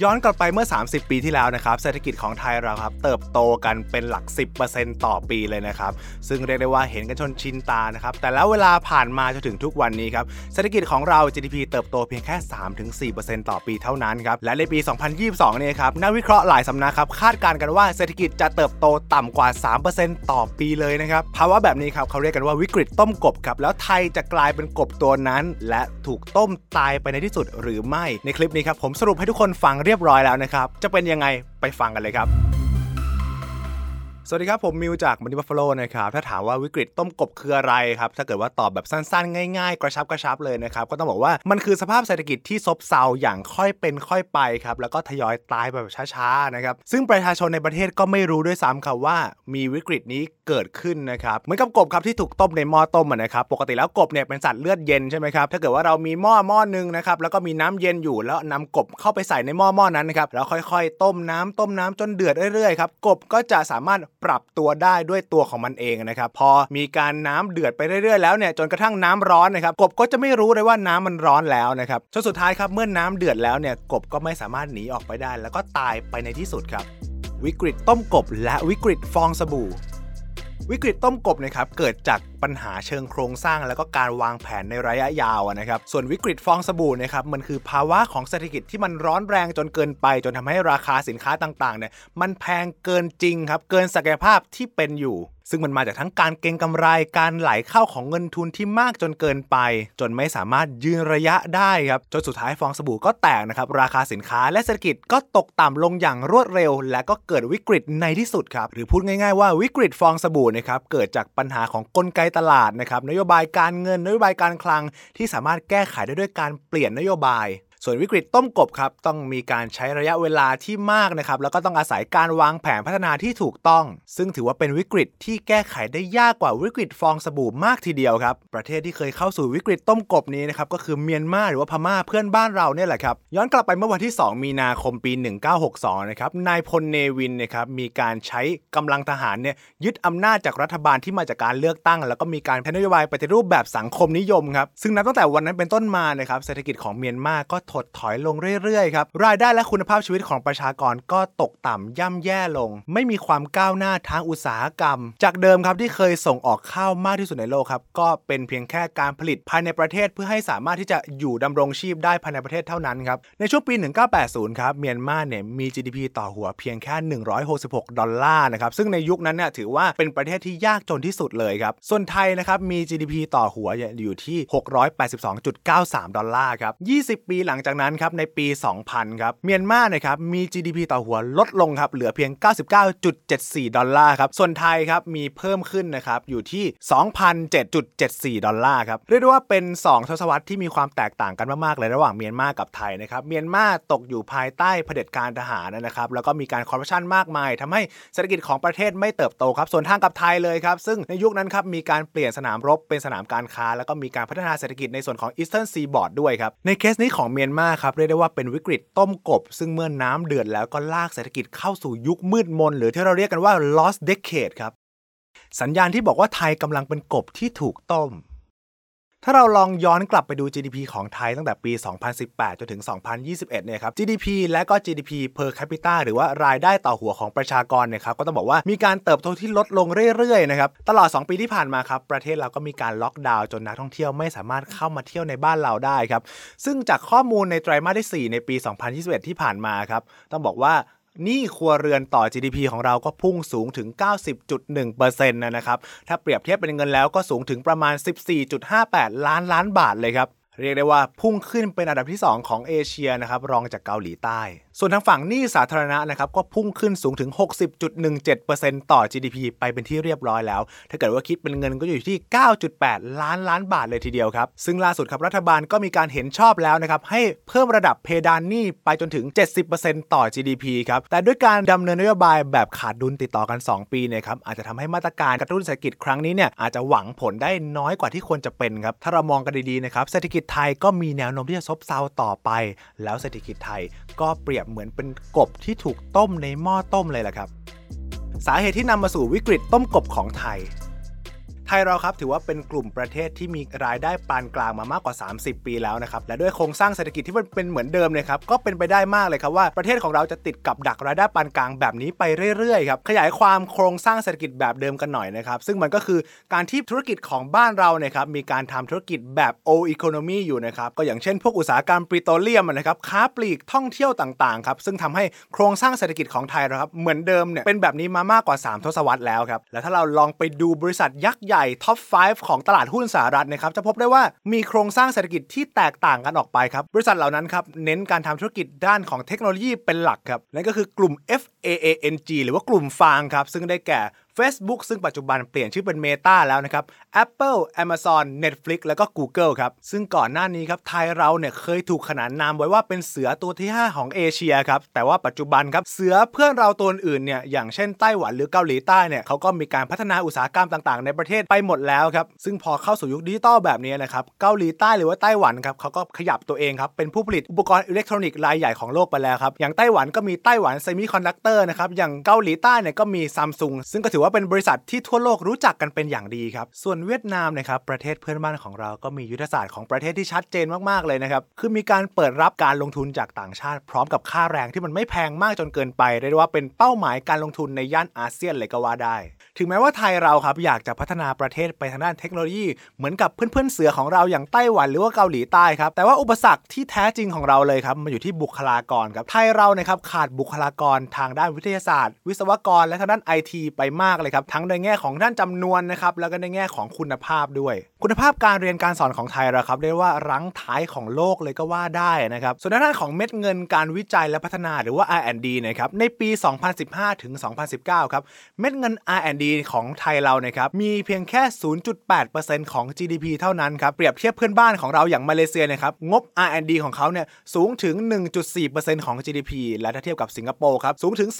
ย้อนกลับไปเมื่อ 30 ปีที่แล้วนะครับเศรษฐกิจของไทยเราครับเติบโตกันเป็นหลัก 10%ต่อปีเลยนะครับซึ่งเรียกได้ว่าเห็นกันชนชินตานะครับแต่แล้วเวลาผ่านมาจนถึงทุกวันนี้ครับเศรษฐกิจของเรา GDP เติบโตเพียงแค่ 3-4%ต่อปีเท่านั้นครับและในปี 2022 เนี่ยครับนักวิเคราะห์หลายสำนักครับคาดการณ์กันว่าเศรษฐกิจจะเติบโตต่ำกว่า 3%ต่อปีเลยนะครับภาวะแบบนี้ครับเขาเรียกกันว่าวิกฤตต้มกบครับแล้วไทยจะกลายเป็นกบตัวนั้น และถูกต้มตายไปในที่สุดหรือไม่ในคลิปนี้ครับผมสรุปให้ทุกคนฟังเรียบร้อยแล้วนะครับ จะเป็นยังไงไปฟังกันเลยครับ สวัสดีครับ ผมมิวจากมันนี่บัฟฟาโลนะครับ ถ้าถามว่าวิกฤตต้มกบคืออะไรครับ ถ้าเกิดว่าตอบแบบสั้นๆ ง่ายๆ กระชับกระชับเลยนะครับ ก็ต้องบอกว่ามันคือสภาพเศรษฐกิจที่ซบเซาอย่างค่อยเป็นค่อยไปครับ แล้วก็ทยอยตายแบบช้าๆนะครับ ซึ่งประชาชนในประเทศก็ไม่รู้ด้วยซ้ำครับว่ามีวิกฤตนี้เกิดขึ้นนะครับเหมือนกับกบครับที่ถูกต้มในหม้อต้มนะครับปกติแล้วกบเนี่ยเป็นสัตว์เลือดเย็นใช่ไหมครับถ้าเกิดว่าเรามีหม้อหม้อนึงนะครับแล้วก็มีน้ำเย็นอยู่แล้วนำกบเข้าไปใส่ในหม้อหม้อนั้นนะครับแล้วค่อยๆ ต้มน้ำต้มน้ำจนเดือดเรื่อยๆครับกบก็จะสามารถปรับตัวได้ด้วยตัวของมันเองนะครับพอมีการน้ำเดือดไปเรื่อยๆแล้วเนี่ยจนกระทั่งน้ำร้อนนะครับกบก็จะไม่รู้เลยว่าน้ำมันร้อนแล้วนะครับจนสุดท้ายครับเมื่อน้ำเดือดแล้วเนี่ยกบก็ไม่สามารถหนีออกไปได้ แล้วก็ตายไปในที่สุดครับ วิกฤตต้มกบและวิกฤตฟองสบู่ วิกฤตต้มกบนะครับเกิดจากปัญหาเชิงโครงสร้าง แล้วก็การวางแผนในระยะยาวนะครับส่วนวิกฤตฟองสบู่นะครับมันคือภาวะของเศรษฐกิจที่มันร้อนแรงจนเกินไป จนทำให้ราคาสินค้าต่างๆเนี่ยมันแพงเกินจริงครับเกินศักยภาพที่เป็นอยู่ ซึ่งมันมาจากทั้งการเก็งกำไรการไหลเข้าของเงินทุนที่มากจนเกินไป จนไม่สามารถยืนระยะได้ครับจนสุดท้ายฟองสบู่ก็แตกนะครับราคาสินค้าและเศรษฐกิจก็ตกต่ำลงอย่างรวดเร็ว และก็เกิดวิกฤตในที่สุดครับหรือพูดง่ายๆว่าวิกฤตฟองสบู่นะครับเกิดจากปัญหาของกลไกตลาดนะครับนโยบายการเงินนโยบายการคลัง ที่สามารถแก้ไขได้ด้วยการเปลี่ยนนโยบาย ส่วนวิกฤตต้มกบครับต้องมีการใช้ระยะเวลาที่มากนะครับแล้วก็ต้องอาศัยการวางแผนพัฒนาที่ถูกต้อง ซึ่งถือว่าเป็นวิกฤตที่แก้ไขได้ยากกว่าวิกฤตฟองสบู่มากทีเดียวครับ ประเทศที่เคยเข้าสู่วิกฤตต้มกบนี้นะครับก็คือเมียนมาหรือว่าพม่าเพื่อนบ้านเราเนี่ยแหละครับย้อนกลับไปเมื่อวันที่ 2 มีนาคมปี 1962นะครับนายพลเนวินนะครับมีการใช้กำลังทหารเนี่ยยึดอำนาจจากรัฐบาลที่มาจากการเลือกตั้ง แล้วก็มีการแผนนโยบายปฏิรูปแบบสังคมนิยมครับซึ่งนับตั้งแต่วันนั้นเป็นต้นมานะครับเศรษฐกิจของเมียนมาก็ถดถอยลงเรื่อยๆครับรายได้และคุณภาพชีวิตของประชากรก็ตกต่ำย่ำแย่ลง ไม่มีความก้าวหน้าทางอุตสาหกรรม จากเดิมครับที่เคยส่งออกข้าวมากที่สุดในโลกครับก็เป็นเพียงแค่การผลิตภายในประเทศเพื่อให้สามารถที่จะอยู่ดำรงชีพได้ภายในประเทศเท่านั้นครับในช่วงปี 1980 ครับเมียนมาเนี่ยมี GDP ต่อหัวเพียงแค่ 166 ดอลลาร์นะครับซึ่งในยุคนั้นเนี่ยถือว่าเป็นประเทศที่ยากจนที่สุดเลยครับส่วนไทยนะครับมี GDP ต่อหัวอยู่ที่ 682.93 ดอลลาร์ครับ 20 ปีหลังจากนั้นครับในปี 2000 ครับเมียนมานะครับมี GDP ต่อหัวลดลงครับเหลือเพียง 99.74 ดอลลาร์ครับส่วนไทยครับมีเพิ่มขึ้นนะครับอยู่ที่ 2,007.74 ดอลลาร์ครับเรียกได้ว่าเป็น 2 ทศวรรษที่มีความแตกต่างกันมากๆเลยระหว่างเมียนมากับไทยนะครับเมียนมาตกอยู่ภายใต้เผด็จการทหารนะครับแล้วก็มีการคอร์รัปชันมากมายทำให้เศรษฐกิจของประเทศไม่เติบโตครับส่วนทางกับไทยเลยครับซึ่งในยุคนั้นครับมีการเปลี่ยนสนามรบเป็นสนามการค้า แล้วก็มีการพัฒนาเศรษฐกิจในส่วนของ Eastern Seaboard ด้วยครับในเคสนี้ของเมียนมาครับเรียกได้ว่าเป็นวิกฤตต้มกบ ซึ่งเมื่อน้ำเดือดแล้วก็ลากเศรษฐกิจเข้าสู่ยุคมืดมน หรือที่เราเรียกกันว่า lost decade ครับ สัญญาณที่บอกว่าไทยกำลังเป็นกบที่ถูกต้ม ถ้าเราลองย้อนกลับไปดู GDP ของไทยตั้งแต่ปี 2018 จนถึง 2021 เนี่ยครับ GDP และก็ GDP per capita หรือว่ารายได้ต่อหัวของประชากรเนี่ยครับ ก็ต้องบอกว่ามีการเติบโตที่ลดลงเรื่อยๆ นะครับ ตลอด 2 ปีที่ผ่านมาครับ ประเทศเราก็มีการล็อกดาวน์จนนักท่องเที่ยวไม่สามารถเข้ามาเที่ยวในบ้านเราได้ครับ ซึ่งจากข้อมูลในไตรมาสที่ 4 ในปี 2021 ที่ผ่านมาครับ ต้องบอกว่า หนี้ครัวเรือนต่อ GDP ของเราก็พุ่งสูงถึง 90.1%นะครับ ถ้าเปรียบเทียบเป็นเงินแล้วก็สูงถึงประมาณ 14.58 ล้านล้านบาทเลยครับ เรียกได้ว่าพุ่งขึ้นเป็นอันดับที่ 2 ของเอเชียนะครับรองจากเกาหลีใต้ ส่วนทางฝั่งหนี้สาธารณะนะครับก็พุ่งขึ้นสูงถึง 60.17%ต่อ GDP ไปเป็นที่เรียบร้อยแล้ว ถ้าเกิดว่าคิดเป็นเงินก็อยู่ที่ 9.8 ล้านล้านบาทเลยทีเดียวครับ ซึ่งล่าสุดครับรัฐบาลก็มีการเห็นชอบแล้วนะครับให้เพิ่มระดับเพดานหนี้ไปจนถึง 70%ต่อ GDP ครับแต่ด้วยการดำเนินนโยบายแบบขาดดุลติดต่อกัน 2 ปีเนี่ยครับอาจจะทำให้มาตรการกระตุ้นเศรษฐกิจครั้งนี้เนี่ยอาจจะหวังผลได้น้อยกว่าที่ควรจะเป็นครับถ้าเรามองกันดีๆนะครับเศรษฐกิจจไทยก็มีแนวโน้มที่จะซบเซาต่อไป แล้วเศรษฐกิจไทยก็เปรียบเหมือนเป็นกบที่ถูกต้มในหม้อต้มเลยแหละครับ สาเหตุที่นำมาสู่วิกฤตต้มกบของไทย ไทยเราครับถือว่าเป็นกลุ่มประเทศที่มีรายได้ปานกลางมามากกว่า 30 ปีแล้วนะครับและด้วยโครงสร้างเศรษฐกิจที่มันเป็นเหมือนเดิมเลยครับก็เป็นไปได้มากเลยครับว่าประเทศของเราจะติดกับดักรายได้ปานกลางแบบนี้ไปเรื่อยๆครับขยายความโครงสร้างเศรษฐกิจแบบเดิมกันหน่อยนะครับซึ่งมันก็คือการที่ธุรกิจของบ้านเราเนี่ยครับมีการทำธุรกิจแบบโออีโคโนมีอยู่นะครับก็อย่างเช่น พวกอุตสาหกรรมปิโตรเลียมนะครับค้าปลีกท่องเที่ยวต่างๆครับซึ่งทำให้โครงสร้างเศรษฐกิจของไทยนะครับเหมือนเดิมเนี่ยเป็นแบบนี้มามากกว่า 3 ทศวรรษแล้วครับแล้วถ้าเราลองไปดูบริษัทยักษ์ใหญ่ท็อป 5 ของตลาดหุ้นสหรัฐนะครับจะพบได้ว่ามีโครงสร้างเศรษฐกิจที่แตกต่างกันออกไปครับบริษัทเหล่านั้นครับเน้นการทำธุรกิจด้านของเทคโนโลยีเป็นหลักครับนั่นก็คือกลุ่ม F A A N G หรือว่ากลุ่ม FAANG ครับ ซึ่งได้แก่ Facebook ซึ่งปัจจุบันเปลี่ยนชื่อเป็น Meta แล้วนะครับ Apple Amazon Netflix แล้วก็ Google ครับ ซึ่งก่อนหน้านี้ครับ ไทยเราเนี่ยเคยถูกขนานนามไว้ว่าเป็นเสือตัวที่ 5 ของเอเชียครับ แต่ว่าปัจจุบันครับ เสือเพื่อนเราตัวอื่นเนี่ย อย่างเช่นไต้หวันหรือเกาหลีใต้เนี่ยเขาก็มีการพัฒนาอุตสาหกรรมต่างๆ ในประเทศไปหมดแล้วครับ ซึ่งพอเข้าสู่ยุคดิจิตอลแบบนี้นะครับเกาหลีใต้หรือว่าไต้หวันครับเขาก็ขยับตัวเองครับเป็นผู้ผลิตอุปกรณ์อิเล็กทรอนิกส์รายใหญ่ของโลกไปแล้วครับอย่างไต้หวันก็มี Taiwan Semiconductor นะครับ อย่างเกาหลีใต้เนี่ยก็มีซัมซุงซึ่งก็ถือว่าเป็นบริษัทที่ทั่วโลกรู้จักกันเป็นอย่างดีครับ ส่วนเวียดนามนะครับประเทศเพื่อนบ้านของเราก็มียุทธศาสตร์ของประเทศที่ชัดเจนมากๆเลยนะครับคือมีการเปิดรับการลงทุนจากต่างชาติ พร้อมกับค่าแรงที่มันไม่แพงมากจนเกินไปเรียกว่าเป็นเป้าหมายการลงทุนในย่านอาเซียนเลยก็ว่าได้ ถึงแม้ว่าไทยเราครับอยากจะพัฒนาประเทศไปทางด้านเทคโนโลยี เหมือนกับเพื่อนๆเสือของเราอย่างไต้หวันหรือว่าเกาหลีใต้ครับแต่ว่าอุปสรรคที่แท้จริงของเราเลยครับมันอยู่ที่บุคลากรครับไทยเรานะครับขาดบุคลากรทางด้านวิทยาศาสตร์ วิศวกร และทางด้านไอทีไปมากเลยครับ ทั้งในแง่ของด้านจำนวนนะครับแล้วก็ในแง่ของคุณภาพด้วย คุณภาพการเรียนการสอนของไทยเราครับเรียกว่ารั้งท้ายของโลกเลยก็ว่าได้นะครับส่วนด้านของเม็ดเงินการวิจัยและพัฒนาหรือว่า R&D นะครับในปี 2015 ถึง 2019 ครับเม็ดเงิน R&D ของไทยเรานะครับมีเพียงแค่ 0.8%ของ GDP เท่านั้นครับเปรียบเทียบเพื่อนบ้านของเราอย่างมาเลเซียนะครับงบ R&D ของเขาเนี่ยสูงถึง 1.4%ของ GDP และถ้าเทียบกับสิงคโปร์ครับสูงถึง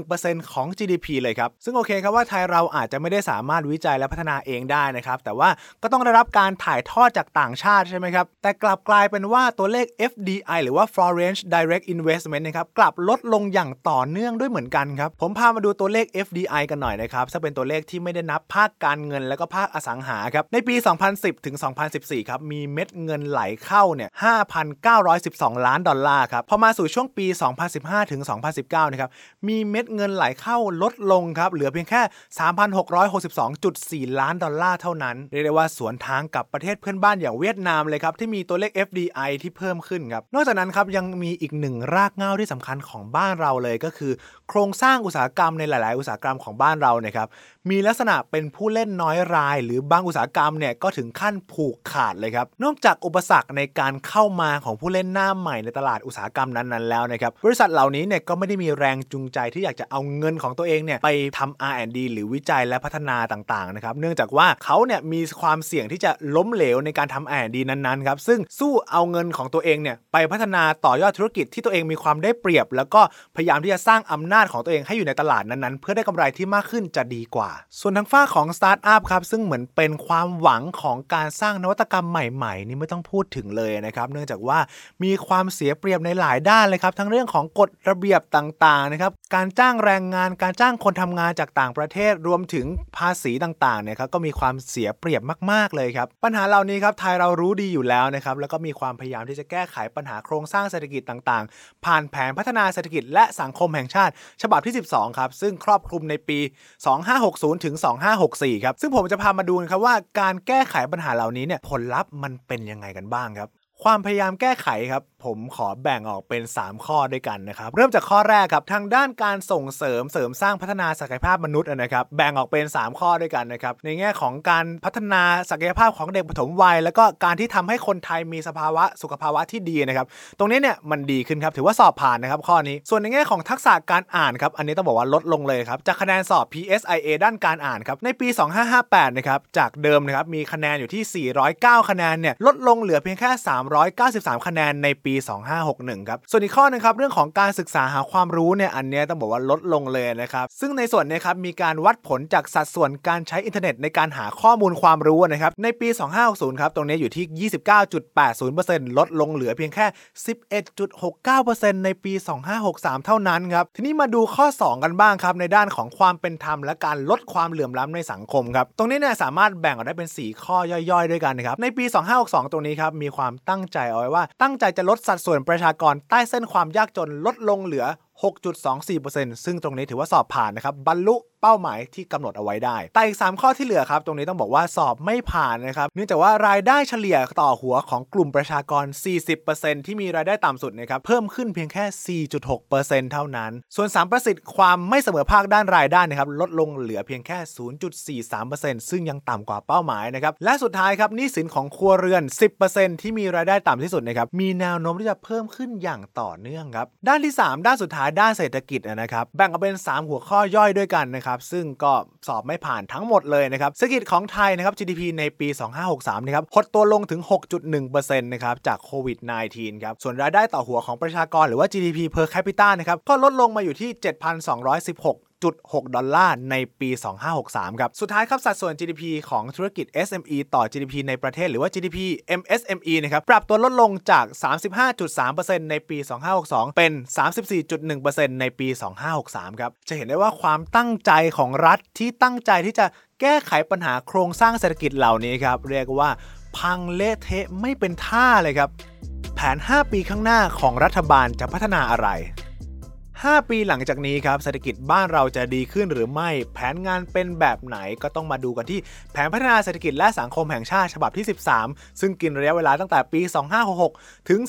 2.1%ของ GDP เลยครับ ซึ่งโอเคครับว่าไทยเราอาจจะไม่ได้สามารถวิจัยและพัฒนาเองได้นะครับ แต่ว่าก็ต้องได้รับการถ่ายทอดจากต่างชาติใช่ไหมครับ แต่กลับกลายเป็นว่าตัวเลข FDI หรือว่า Foreign Direct Investment นะครับ กลับลดลงอย่างต่อเนื่องด้วยเหมือนกันครับ ผมพามาดูตัวเลข FDI กันหน่อยนะครับซึ่งเป็นตัวเลขที่ไม่ได้นับภาคการเงินและก็ภาคอสังหาครับ ในปี 2010 ถึง 2014 ครับ มีเม็ดเงินไหลเข้าเนี่ย 5,912 ล้านดอลลาร์ครับ พอมาสู่ช่วงปี 2015 ถึง 2019 นะครับมีเม็ดเงินไหลเข้าลดลงครับ เหลือเพียงแค่ 3,662.4 ล้านดอลลาร์เท่านั้น เรียกได้ว่าสวนทางกับประเทศเพื่อนบ้านอย่างเวียดนามเลยครับที่มีตัวเลข FDI ที่เพิ่มขึ้นครับ นอกจากนั้นครับยังมีอีกหนึ่งรากเหง้าที่สำคัญของบ้านเราเลยก็คือ โครงสร้างอุตสาหกรรมในหลาย ๆ อุตสาหกรรมของบ้านเราเนี่ยครับมีลักษณะเป็นผู้เล่นน้อยราย หรือบางอุตสาหกรรมเนี่ยก็ถึงขั้นผูกขาดเลยครับนอกจากอุปสรรคในการเข้ามาของผู้เล่นหน้าใหม่ในตลาดอุตสาหกรรมนั้น ๆ แล้วนะครับบริษัทเหล่านี้เนี่ยก็ไม่ได้มีแรงจูงใจที่อยากจะเอาเงินของตัวเองเนี่ยไปทำ R&D หรือวิจัยและพัฒนาต่างๆนะครับเนื่องจากว่าเขาเนี่ยมีความเสี่ยงที่จะล้มเหลวในการทำ R&D นั้นๆครับซึ่งสู้เอาเงินของตัวเองเนี่ยไปพัฒนาต่อยอดธุรกิจที่ตัวเองมีความได้เปรียบ แล้วก็พยายามที่จะสร้างอำนาจของตัวเองให้อยู่ในตลาดนั้นๆ เพื่อได้กำไรที่มากขึ้นจะดีกว่า ส่วนทางฝ้าของสตาร์ทอัพครับซึ่งเหมือนเป็นความหวังของการสร้างนวัตกรรมใหม่ๆ นี่ไม่ต้องพูดถึงเลยนะครับ เนื่องจากว่ามีความเสียเปรียบในหลายด้านเลยครับ ทั้งเรื่องของกฎระเบียบต่างๆนะครับการจ้างแรงงานการจ้างคนทำงานจากต่างประเทศรวมถึงภาษีต่างๆเนี่ยครับก็มีความเสียเปรียบมาก ๆเลยครับปัญหาเหล่านี้ครับไทยเรารู้ดีอยู่แล้วนะครับแล้วก็มีความพยายามที่จะแก้ไขปัญหาโครงสร้างเศรษฐกิจต่างๆ ผ่านแผนพัฒนาเศรษฐกิจและสังคมแห่งชาติ ฉบับที่ 12ครับซึ่งครอบคลุมในปี 2560ถึง2564ครับซึ่งผมจะพามาดูนะครับว่าการแก้ไขปัญหาเหล่านี้เนี่ยผลลัพธ์มันเป็นยังไงกันบ้างครับ ความพยายามแก้ไขครับ ผมขอแบ่งออกเป็น 3 ข้อด้วยกันนะครับ เริ่มจากข้อแรกครับทางด้านการส่งเสริมเสริมสร้างพัฒนาศักยภาพมนุษย์นะครับแบ่งออกเป็น 3 ข้อด้วยกันนะครับในแง่ของการพัฒนาศักยภาพของเด็กปฐมวัย แล้วก็การที่ทำให้คนไทยมีสภาวะสุขภาวะที่ดีนะครับตรงนี้เนี่ยมันดีขึ้นครับถือว่าสอบผ่านนะครับข้อนี้ส่วนในแง่ของทักษะการอ่านครับอันนี้ต้องบอกว่าลดลงเลยครับจากคะแนนสอบ PSIA ด้านการอ่านครับในปี 2558นะครับจากเดิมนะครับมีคะแนนอยู่ที่ 409 คะแนนเนี่ยลดลงเหลือเพียงแค่ 393 คะแนนในปี2561 ครับ ส่วนอีกข้อนึงครับเรื่องของการศึกษาหาความรู้เนี่ยอันนี้ต้องบอกว่าลดลงเลยนะครับซึ่งในส่วนนี้ครับมีการวัดผลจากสัดส่วนการใช้อินเทอร์เน็ตในการหาข้อมูลความรู้นะครับในปี 2560 ครับตรงนี้อยู่ที่ 29.80%ลดลงเหลือเพียงแค่ 11.69%ในปี 2563 เท่านั้นครับทีนี้มาดูข้อ 2 กันบ้างครับในด้านของความเป็นธรรมและการลดความเหลื่อมล้ำในสังคมครับตรงนี้เนี่ยสามารถแบ่งออกได้เป็น 4 ข้อย่อยๆ ด้วยกันนะครับในปี 2562 ตรงนี้ครับมีความตั้งใจเอาไว้ว่าตั้งใจจะลดสัดส่วนประชากรใต้เส้นความยากจนลดลงเหลือ6.24%ซึ่งตรงนี้ถือว่าสอบผ่านนะครับบรรลุเป้าหมายที่กำหนดเอาไว้ได้ แต่อีก 3 ข้อที่เหลือครับ ตรงนี้ต้องบอกว่าสอบไม่ผ่านนะครับ เนื่องจากว่ารายได้เฉลี่ยต่อหัวของกลุ่มประชากร 40%ที่มีรายได้ต่ำสุดนะครับ เพิ่มขึ้นเพียงแค่ 4.6%เท่านั้น ส่วน 3 ประสิทธิ์ความไม่เสมอภาคด้านรายได้นะครับ ลดลงเหลือเพียงแค่ 0.43%ซึ่งยังต่ำกว่าเป้าหมายนะครับ และสุดท้ายครับหนี้สินของครัวเรือน 10%ที่มีรายได้ต่ำที่สุดนะครับ มีแนวโน้มที่จะเพิ่มขึ้นอย่างต่อเนื่องครับ ด้านที่ 3 ด้านสุดท้ายาด้านเศรษฐกิจนะครับแบ่งออกเป็น 3 หัวข้อย่อยด้วยกันนะครับซึ่งก็สอบไม่ผ่านทั้งหมดเลยนะครับเศรษฐกิจของไทยนะครับ GDP ในปี 2563นะครับหดตัวลงถึง 6.1%นะครับจากโควิด -19 ครับส่วนรายได้ต่อหัวของประชากรหรือว่า GDP per capita นะครับก็ลดลงมาอยู่ที่ 7,216 6 ดอลลาร์ในปี 2563 ครับ สุดท้ายครับ สัดส่วน GDP ของธุรกิจ SME ต่อ GDP ในประเทศหรือว่า GDP MSME นะครับ ปรับตัวลดลงจาก 35.3%ในปี 2562 เป็น 34.1%ในปี 2563 ครับ จะเห็นได้ว่าความตั้งใจของรัฐที่ตั้งใจที่จะแก้ไขปัญหาโครงสร้างเศรษฐกิจเหล่านี้ครับ เรียกว่าพังเละเทะไม่เป็นท่าเลยครับ แผน 5 ปีข้างหน้าของรัฐบาลจะพัฒนาอะไร 5 ปีหลังจากนี้ครับเศรษฐกิจบ้านเราจะดีขึ้นหรือไม่ แผนงานเป็นแบบไหนก็ต้องมาดูกันที่แผนพัฒนาเศรษฐกิจและสังคมแห่งชาติฉบับที่ 13 ซึ่งกินระยะเวลาตั้งแต่ปี 2566 ถึง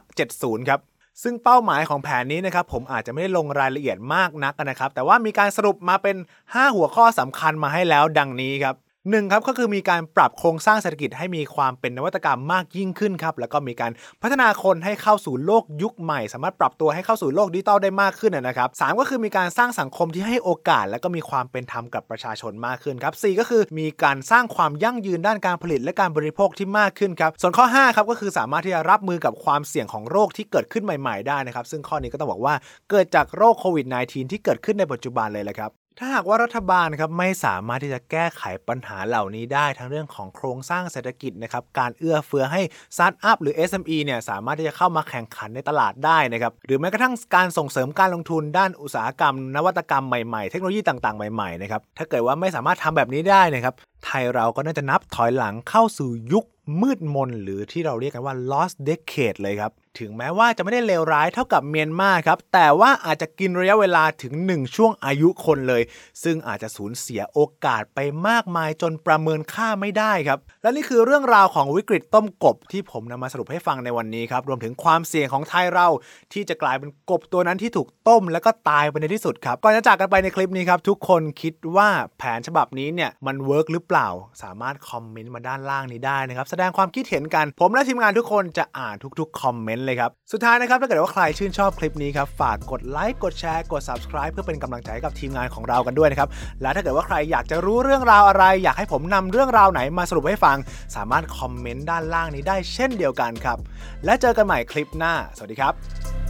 2570 ครับซึ่งเป้าหมายของแผนนี้นะครับผมอาจจะไม่ได้ลงรายละเอียดมากนักนะครับ แต่ว่ามีการสรุปมาเป็น 5 หัวข้อสำคัญมาให้แล้วดังนี้ครับ หนึ่งครับก็คือมีการปรับโครงสร้างเศรษฐกิจให้มีความเป็นนวัตกรรมมากยิ่งขึ้นครับแล้วก็มีการพัฒนาคนให้เข้าสู่โลกยุคใหม่ สามารถปรับตัวให้เข้าสู่โลกดิจิตอลได้มากขึ้นนะครับสก็คือมีการสร้างสังคมที่ให้โอกาส และก็มีความเป็นธรรมกับประชาชนมากขึ้นครับสก็คือมีการสร้างความยั่งยืนด้านการผลิตและการบริโภคที่มากขึ้นครับส่วนข้อ5ครับก็คือสามารถที่จะรับมือกับความเสี่ยงของโรคที่เกิดขึ้นใหม่ ๆ ได้นะครับซึ่งข้อนี้ก็ต้องบอกว่าเกิดจากโรคโควิด -19 ที่เกิดขึ้นในปัจจุบันเลยแหละครับ ถ้าหากว่ารัฐบาลครับไม่สามารถที่จะแก้ไขปัญหาเหล่านี้ได้ทั้งเรื่องของโครงสร้างเศรษฐกิจนะครับการเอื้อเฟื้อให้สตาร์ทอัพหรือ SME เนี่ยสามารถที่จะเข้ามาแข่งขันในตลาดได้นะครับหรือแม้กระทั่งการส่งเสริมการลงทุนด้านอุตสาหกรรม นวัตกรรมใหม่ๆ เทคโนโลยีต่างๆ ใหม่ๆนะครับถ้าเกิดว่าไม่สามารถทำแบบนี้ได้นะครับไทยเราก็น่าจะนับถอยหลังเข้าสู่ยุคมืดมนหรือที่เราเรียกกันว่า lost decade เลยครับ ถึงแม้ว่าจะไม่ได้เลวร้ายเท่ากับเมียนมาครับแต่ว่าอาจจะกินระยะเวลาถึง 1 ช่วงอายุคนเลย ซึ่งอาจจะสูญเสียโอกาสไปมากมายจนประเมินค่าไม่ได้ครับ และนี่คือเรื่องราวของวิกฤตต้มกบที่ผมนำมาสรุปให้ฟังในวันนี้ครับรวมถึงความเสี่ยงของไทยเราที่จะกลายเป็นกบตัวนั้นที่ถูกต้ม แล้วก็ตายไปในที่สุดครับก่อนจะจากกันไปในคลิปนี้ครับทุกคนคิดว่าแผนฉบับนี้เนี่ยมัน work หรือเปล่า สามารถคอมเมนต์มาด้านล่างนี้ได้นะครับแสดงความคิดเห็นกัน ผมและทีมงานทุกคนจะอ่านทุกๆคอมเมนต์เลยครับ สุดท้ายนะครับ ถ้าเกิดว่าใครชื่นชอบคลิปนี้ครับ ฝากกดไลค์กดแชร์กด subscribe เพื่อเป็นกำลังใจให้กับทีมงานของเรากันด้วยนะครับ และถ้าเกิดว่าใครอยากจะรู้เรื่องราวอะไร อยากให้ผมนำเรื่องราวไหนมาสรุปให้ฟัง สามารถคอมเมนต์ด้านล่างนี้ได้เช่นเดียวกันครับและเจอกันใหม่คลิปหน้า สวัสดีครับ